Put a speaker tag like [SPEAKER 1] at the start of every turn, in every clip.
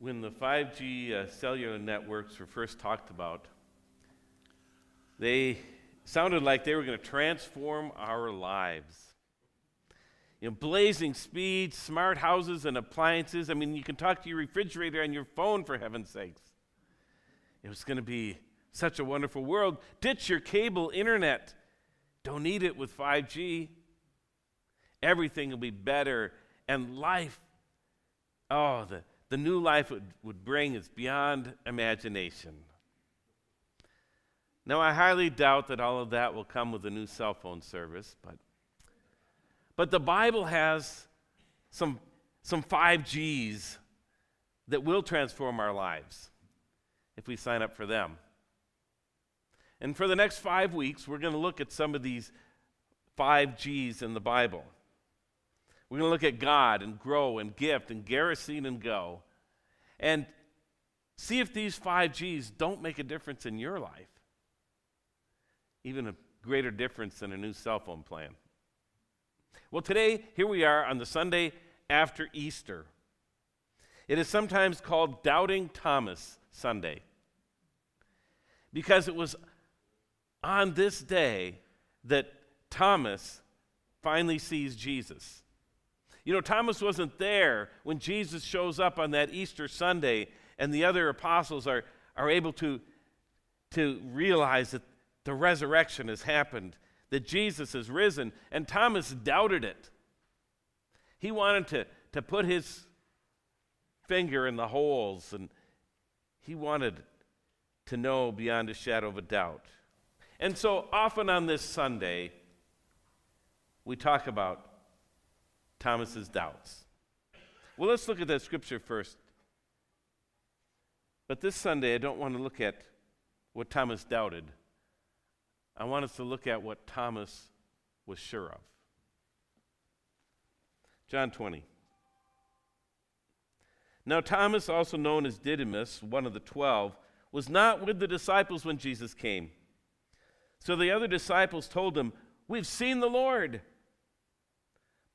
[SPEAKER 1] when the 5G uh, cellular networks were first talked about, they sounded like they were going to transform our lives. You know, blazing speed, smart houses and appliances. I mean, you can talk to your refrigerator on your phone, for heaven's sakes. It was going to be such a wonderful world. Ditch your cable internet. Don't need it with 5G. Everything will be better. And life, oh, the, the new life would, would bring is beyond imagination. Now, I highly doubt that all of that will come with a new cell phone service, but, but the Bible has some, some 5Gs that will transform our lives if we sign up for them. And for the next five weeks, we're going to look at some of these five G's in the Bible. We're going to look at God and grow and gift and garrison and go and see if these five G's don't make a difference in your life, even a greater difference than a new cell phone plan. Well, today, here we are on the Sunday after Easter. It is sometimes called Doubting Thomas Sunday because it was on this day that Thomas finally sees Jesus. You know, Thomas wasn't there when Jesus shows up on that Easter Sunday and the other apostles are, are able to, to realize that the resurrection has happened, that Jesus has risen, and Thomas doubted it. He wanted to, to put his finger in the holes and he wanted to know beyond a shadow of a doubt. And so often on this Sunday, we talk about Thomas's doubts. Well, let's look at that scripture first. But this Sunday, I don't want to look at what Thomas doubted. I want us to look at what Thomas was sure of. John 20. Now, Thomas, also known as Didymus, one of the twelve, was not with the disciples when Jesus came. So the other disciples told him, We've seen the Lord.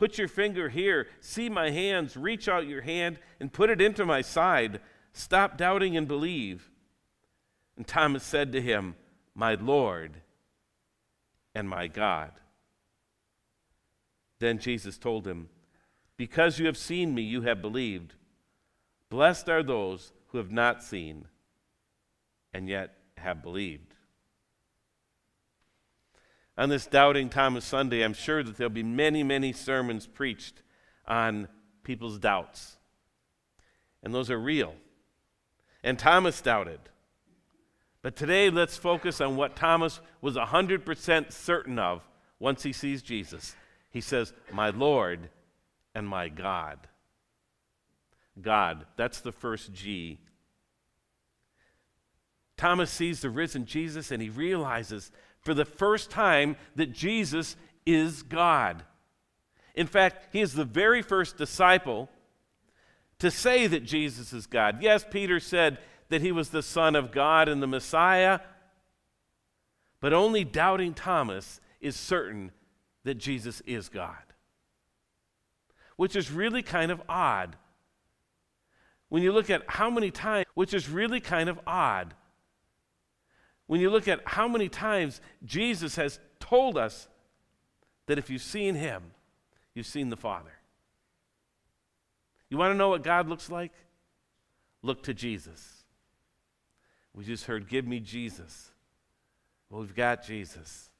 [SPEAKER 1] Put your finger here, see my hands, reach out your hand and put it into my side. Stop doubting and believe. And Thomas said to him, My Lord and my God. Then Jesus told him, Because you have seen me, you have believed. Blessed are those who have not seen and yet have believed on this Doubting Thomas Sunday, I'm sure that there'll be many, many sermons preached on people's doubts. And those are real. And Thomas doubted. But today, let's focus on what Thomas was 100% certain of once he sees Jesus. He says, My Lord and my God. God, that's the first G. Thomas sees the risen Jesus and he realizes for the first time that Jesus is God. In fact, he is the very first disciple to say that Jesus is God. Yes, Peter said that he was the Son of God and the Messiah, but only doubting Thomas is certain that Jesus is God. Which is really kind of odd. When you look at how many times, which is really kind of odd when you look at how many times Jesus has told us that if you've seen him, you've seen the Father. You want to know what God looks like? Look to Jesus. We just heard, Give me Jesus. Well, we've got Jesus.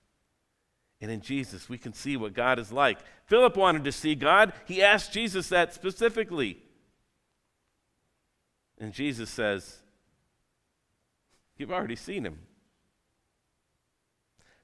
[SPEAKER 1] And in Jesus, we can see what God is like. Philip wanted to see God. He asked Jesus that specifically. And Jesus says, You've already seen him.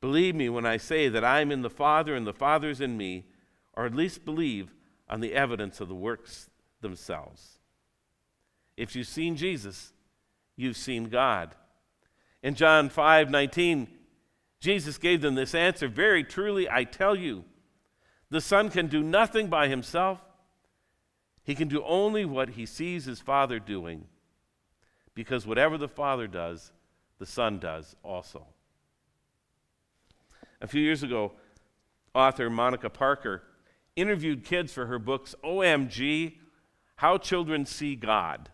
[SPEAKER 1] Believe me when I say that I am in the Father and the Father is in me, or at least believe on the evidence of the works themselves. If you've seen Jesus, you've seen God. In John 5 19, Jesus gave them this answer Very truly, I tell you, the Son can do nothing by himself. He can do only what he sees his Father doing, because whatever the Father does, the Son does also. A few years ago, author Monica Parker interviewed kids for her books OMG How Children See God.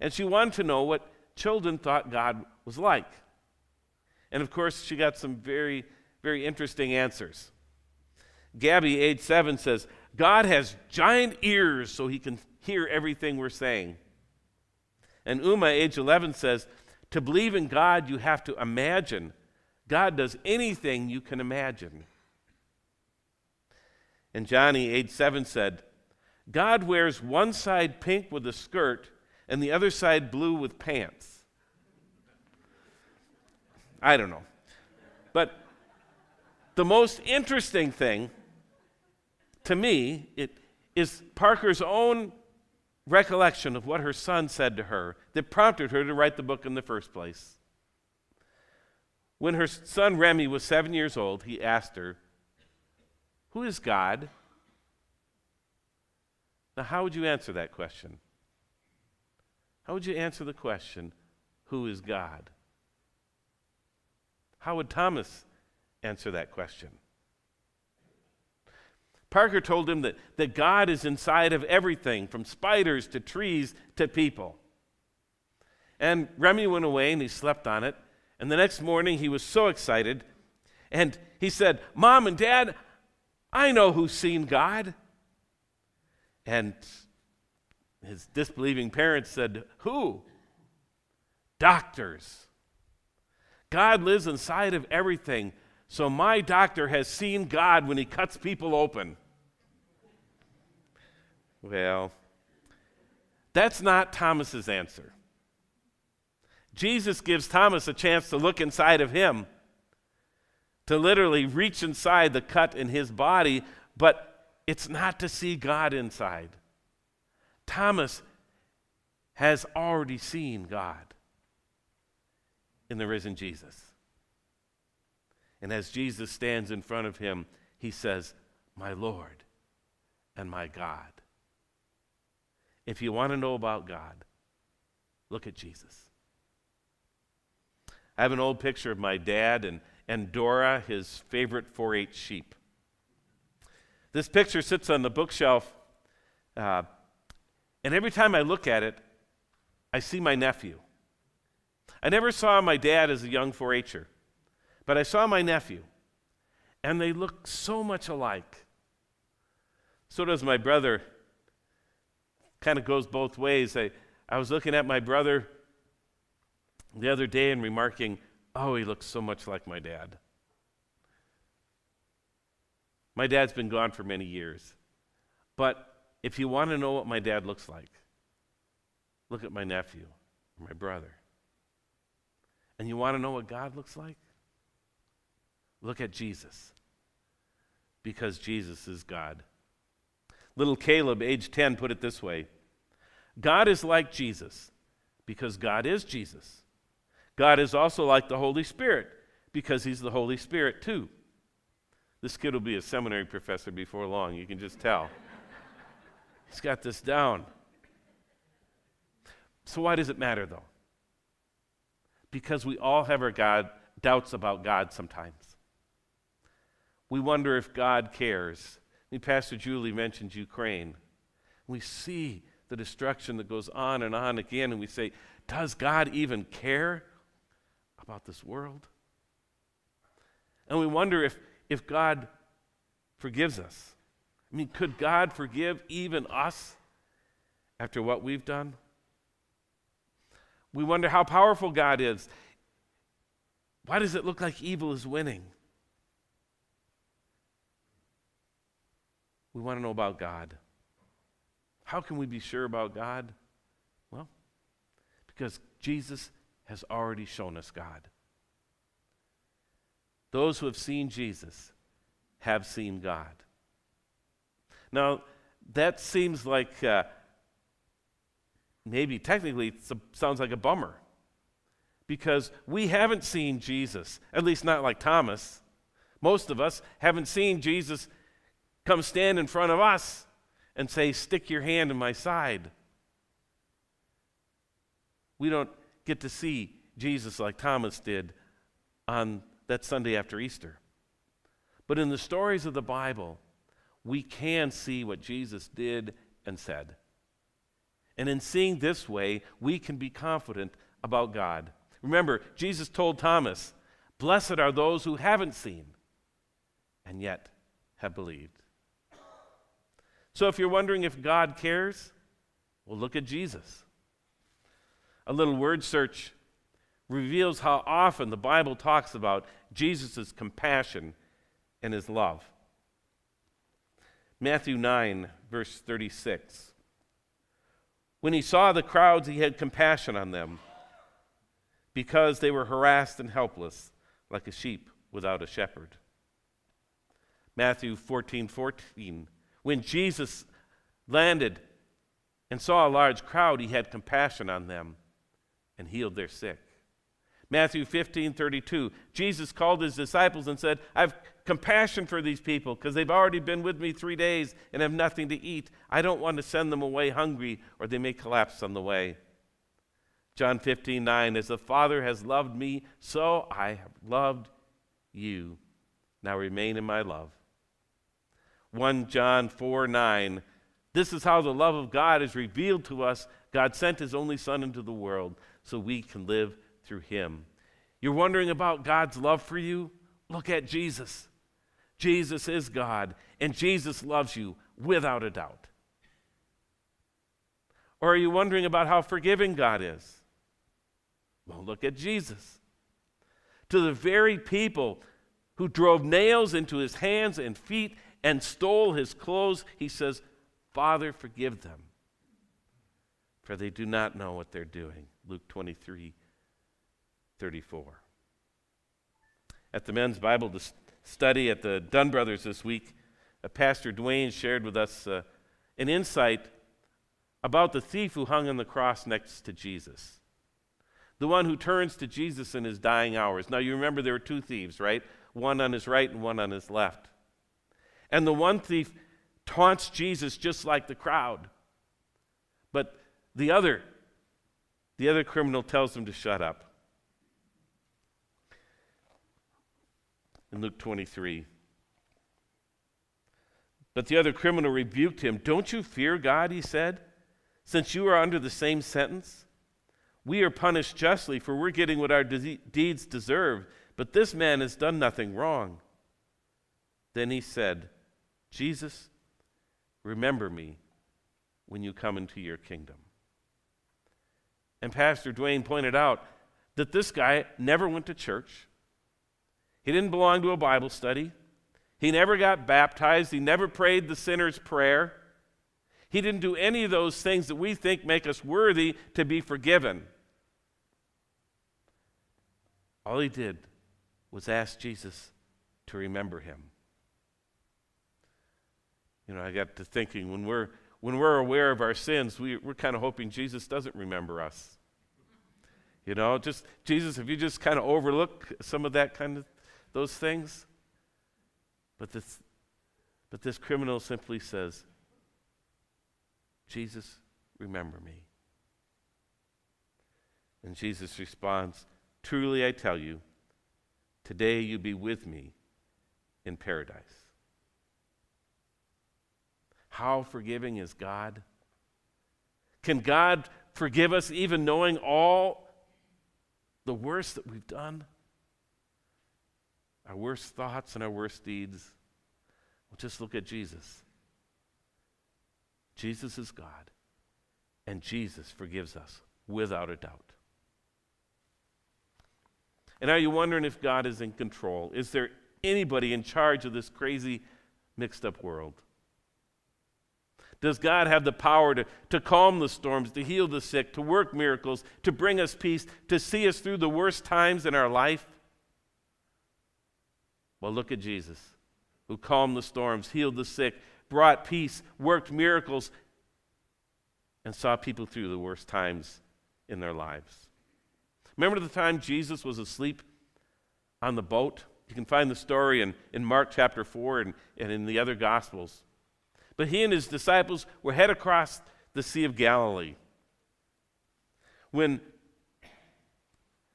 [SPEAKER 1] And she wanted to know what children thought God was like. And of course, she got some very, very interesting answers. Gabby, age seven, says, God has giant ears so he can hear everything we're saying. And Uma, age 11, says, To believe in God, you have to imagine. God does anything you can imagine. And Johnny, age 7, said, God wears one side pink with a skirt and the other side blue with pants. I don't know. But the most interesting thing to me, it is Parker's own recollection of what her son said to her that prompted her to write the book in the first place. When her son Remy was seven years old, he asked her, Who is God? Now, how would you answer that question? How would you answer the question, Who is God? How would Thomas answer that question? Parker told him that, that God is inside of everything, from spiders to trees to people. And Remy went away and he slept on it. And the next morning he was so excited. And he said, Mom and Dad, I know who's seen God. And his disbelieving parents said, Who? Doctors. God lives inside of everything. So my doctor has seen God when he cuts people open. Well, that's not Thomas's answer. Jesus gives Thomas a chance to look inside of him, to literally reach inside the cut in his body, but it's not to see God inside. Thomas has already seen God in the risen Jesus. And as Jesus stands in front of him, he says, My Lord and my God. If you want to know about God, look at Jesus. I have an old picture of my dad and, and Dora, his favorite 4 H sheep. This picture sits on the bookshelf, uh, and every time I look at it, I see my nephew. I never saw my dad as a young 4 H'er, but I saw my nephew, and they look so much alike. So does my brother kind of goes both ways. I, I was looking at my brother the other day and remarking, oh, he looks so much like my dad. My dad's been gone for many years. But if you want to know what my dad looks like, look at my nephew or my brother. And you want to know what God looks like? Look at Jesus. Because Jesus is God. Little Caleb, age 10, put it this way God is like Jesus because God is Jesus. God is also like the Holy Spirit because he's the Holy Spirit too. This kid will be a seminary professor before long, you can just tell. he's got this down. So, why does it matter though? Because we all have our God, doubts about God sometimes. We wonder if God cares I mean, Pastor Julie mentioned Ukraine. We see the destruction that goes on and on again, and we say, Does God even care about this world? And we wonder if, if God forgives us. I mean, could God forgive even us after what we've done? We wonder how powerful God is. Why does it look like evil is winning? We want to know about God. How can we be sure about God? Well, because Jesus has already shown us God. Those who have seen Jesus have seen God. Now, that seems like uh, maybe technically it sounds like a bummer because we haven't seen Jesus, at least not like Thomas. Most of us haven't seen Jesus come stand in front of us and say, Stick your hand in my side. We don't get to see Jesus like Thomas did on that Sunday after Easter. But in the stories of the Bible, we can see what Jesus did and said. And in seeing this way, we can be confident about God. Remember, Jesus told Thomas, Blessed are those who haven't seen and yet have believed. So if you're wondering if God cares, well, look at Jesus. A little word search reveals how often the Bible talks about Jesus' compassion and his love. Matthew 9, verse 36. When he saw the crowds, he had compassion on them because they were harassed and helpless, like a sheep without a shepherd. Matthew 14, 14. When Jesus landed and saw a large crowd, he had compassion on them and healed their sick. Matthew 15, 32. Jesus called his disciples and said, I have compassion for these people because they've already been with me three days and have nothing to eat. I don't want to send them away hungry or they may collapse on the way. John 15, 9. As the Father has loved me, so I have loved you. Now remain in my love. 1 John 4, 9. This is how the love of God is revealed to us. God sent his only Son into the world so we can live through him. You're wondering about God's love for you? Look at Jesus. Jesus is God, and Jesus loves you without a doubt. Or are you wondering about how forgiving God is? Well, look at Jesus. To the very people who drove nails into his hands and feet and stole his clothes, he says, Father, forgive them, for they do not know what they're doing. Luke 23 34. At the men's Bible study at the Dunn Brothers this week, Pastor Dwayne shared with us uh, an insight about the thief who hung on the cross next to Jesus. The one who turns to Jesus in his dying hours. Now, you remember there were two thieves, right? One on his right and one on his left. And the one thief taunts Jesus just like the crowd. But the other, the other criminal tells him to shut up. in Luke 23. But the other criminal rebuked him. Don't you fear God, he said, since you are under the same sentence? We are punished justly, for we're getting what our de- deeds deserve, but this man has done nothing wrong. Then he said, Jesus, remember me when you come into your kingdom. And Pastor Dwayne pointed out that this guy never went to church. He didn't belong to a Bible study. He never got baptized. He never prayed the sinner's prayer. He didn't do any of those things that we think make us worthy to be forgiven. All he did was ask Jesus to remember him. You know, I got to thinking when we're when we're aware of our sins, we, we're kind of hoping Jesus doesn't remember us. You know, just Jesus, if you just kind of overlook some of that kind of those things. But this, but this criminal simply says, Jesus, remember me. And Jesus responds, Truly I tell you, today you'll be with me in paradise. How forgiving is God? Can God forgive us even knowing all the worst that we've done? our worst thoughts and our worst deeds. Well, just look at Jesus. Jesus is God, And Jesus forgives us without a doubt. And are you wondering if God is in control? Is there anybody in charge of this crazy, mixed up world? Does God have the power to, to calm the storms, to heal the sick, to work miracles, to bring us peace, to see us through the worst times in our life? Well, look at Jesus, who calmed the storms, healed the sick, brought peace, worked miracles, and saw people through the worst times in their lives. Remember the time Jesus was asleep on the boat? You can find the story in, in Mark chapter 4 and, and in the other Gospels. But he and his disciples were head across the Sea of Galilee when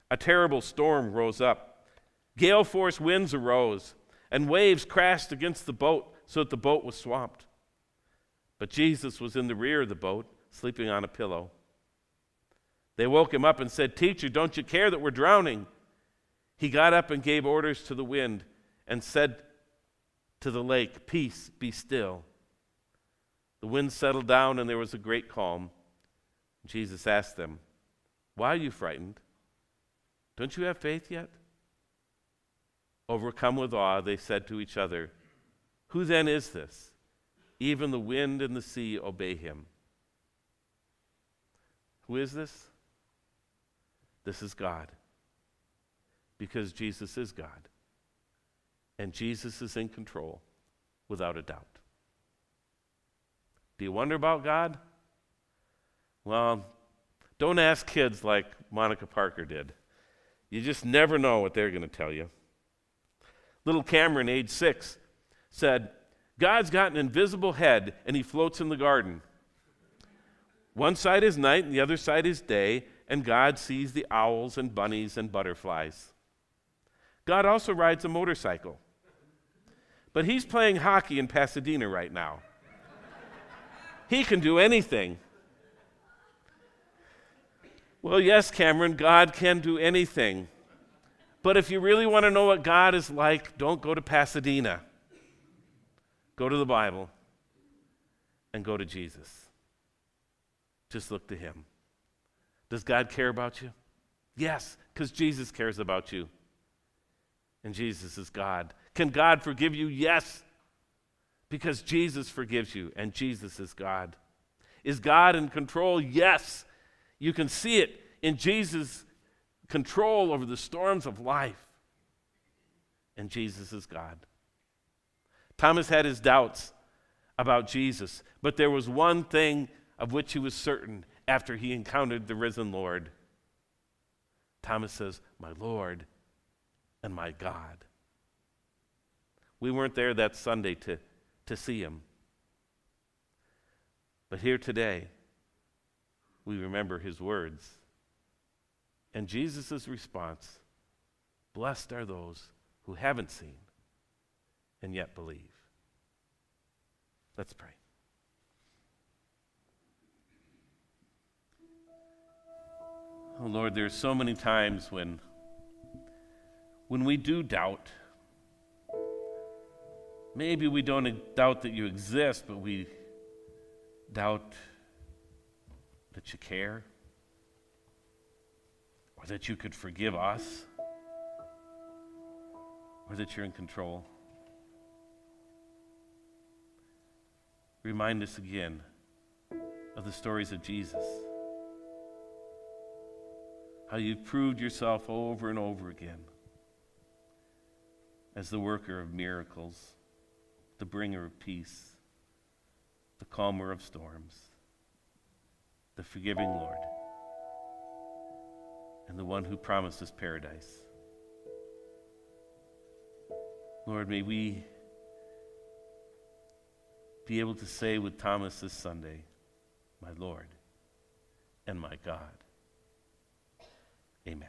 [SPEAKER 1] a terrible storm rose up. Gale force winds arose, and waves crashed against the boat so that the boat was swamped. But Jesus was in the rear of the boat, sleeping on a pillow. They woke him up and said, Teacher, don't you care that we're drowning? He got up and gave orders to the wind and said to the lake, Peace, be still. The wind settled down and there was a great calm. Jesus asked them, Why are you frightened? Don't you have faith yet? Overcome with awe, they said to each other, Who then is this? Even the wind and the sea obey him. Who is this? This is God. Because Jesus is God. And Jesus is in control without a doubt. Do you wonder about God? Well, don't ask kids like Monica Parker did. You just never know what they're going to tell you. Little Cameron, age six, said, God's got an invisible head and he floats in the garden. One side is night and the other side is day, and God sees the owls and bunnies and butterflies. God also rides a motorcycle. But he's playing hockey in Pasadena right now. He can do anything. Well, yes, Cameron, God can do anything. But if you really want to know what God is like, don't go to Pasadena. Go to the Bible and go to Jesus. Just look to Him. Does God care about you? Yes, because Jesus cares about you. And Jesus is God. Can God forgive you? Yes, because Jesus forgives you and Jesus is God. Is God in control? Yes. You can see it in Jesus' control over the storms of life. And Jesus is God. Thomas had his doubts about Jesus, but there was one thing of which he was certain after he encountered the risen Lord. Thomas says, My Lord and my God. We weren't there that Sunday to to see him. But here today, we remember his words. And Jesus' response Blessed are those who haven't seen and yet believe. Let's pray. Oh Lord, there are so many times when when we do doubt Maybe we don't doubt that you exist, but we doubt that you care or that you could forgive us or that you're in control. Remind us again of the stories of Jesus. How you've proved yourself over and over again as the worker of miracles the bringer of peace, the calmer of storms, the forgiving Lord, and the one who promised us paradise. Lord, may we be able to say with Thomas this Sunday, My Lord and my God.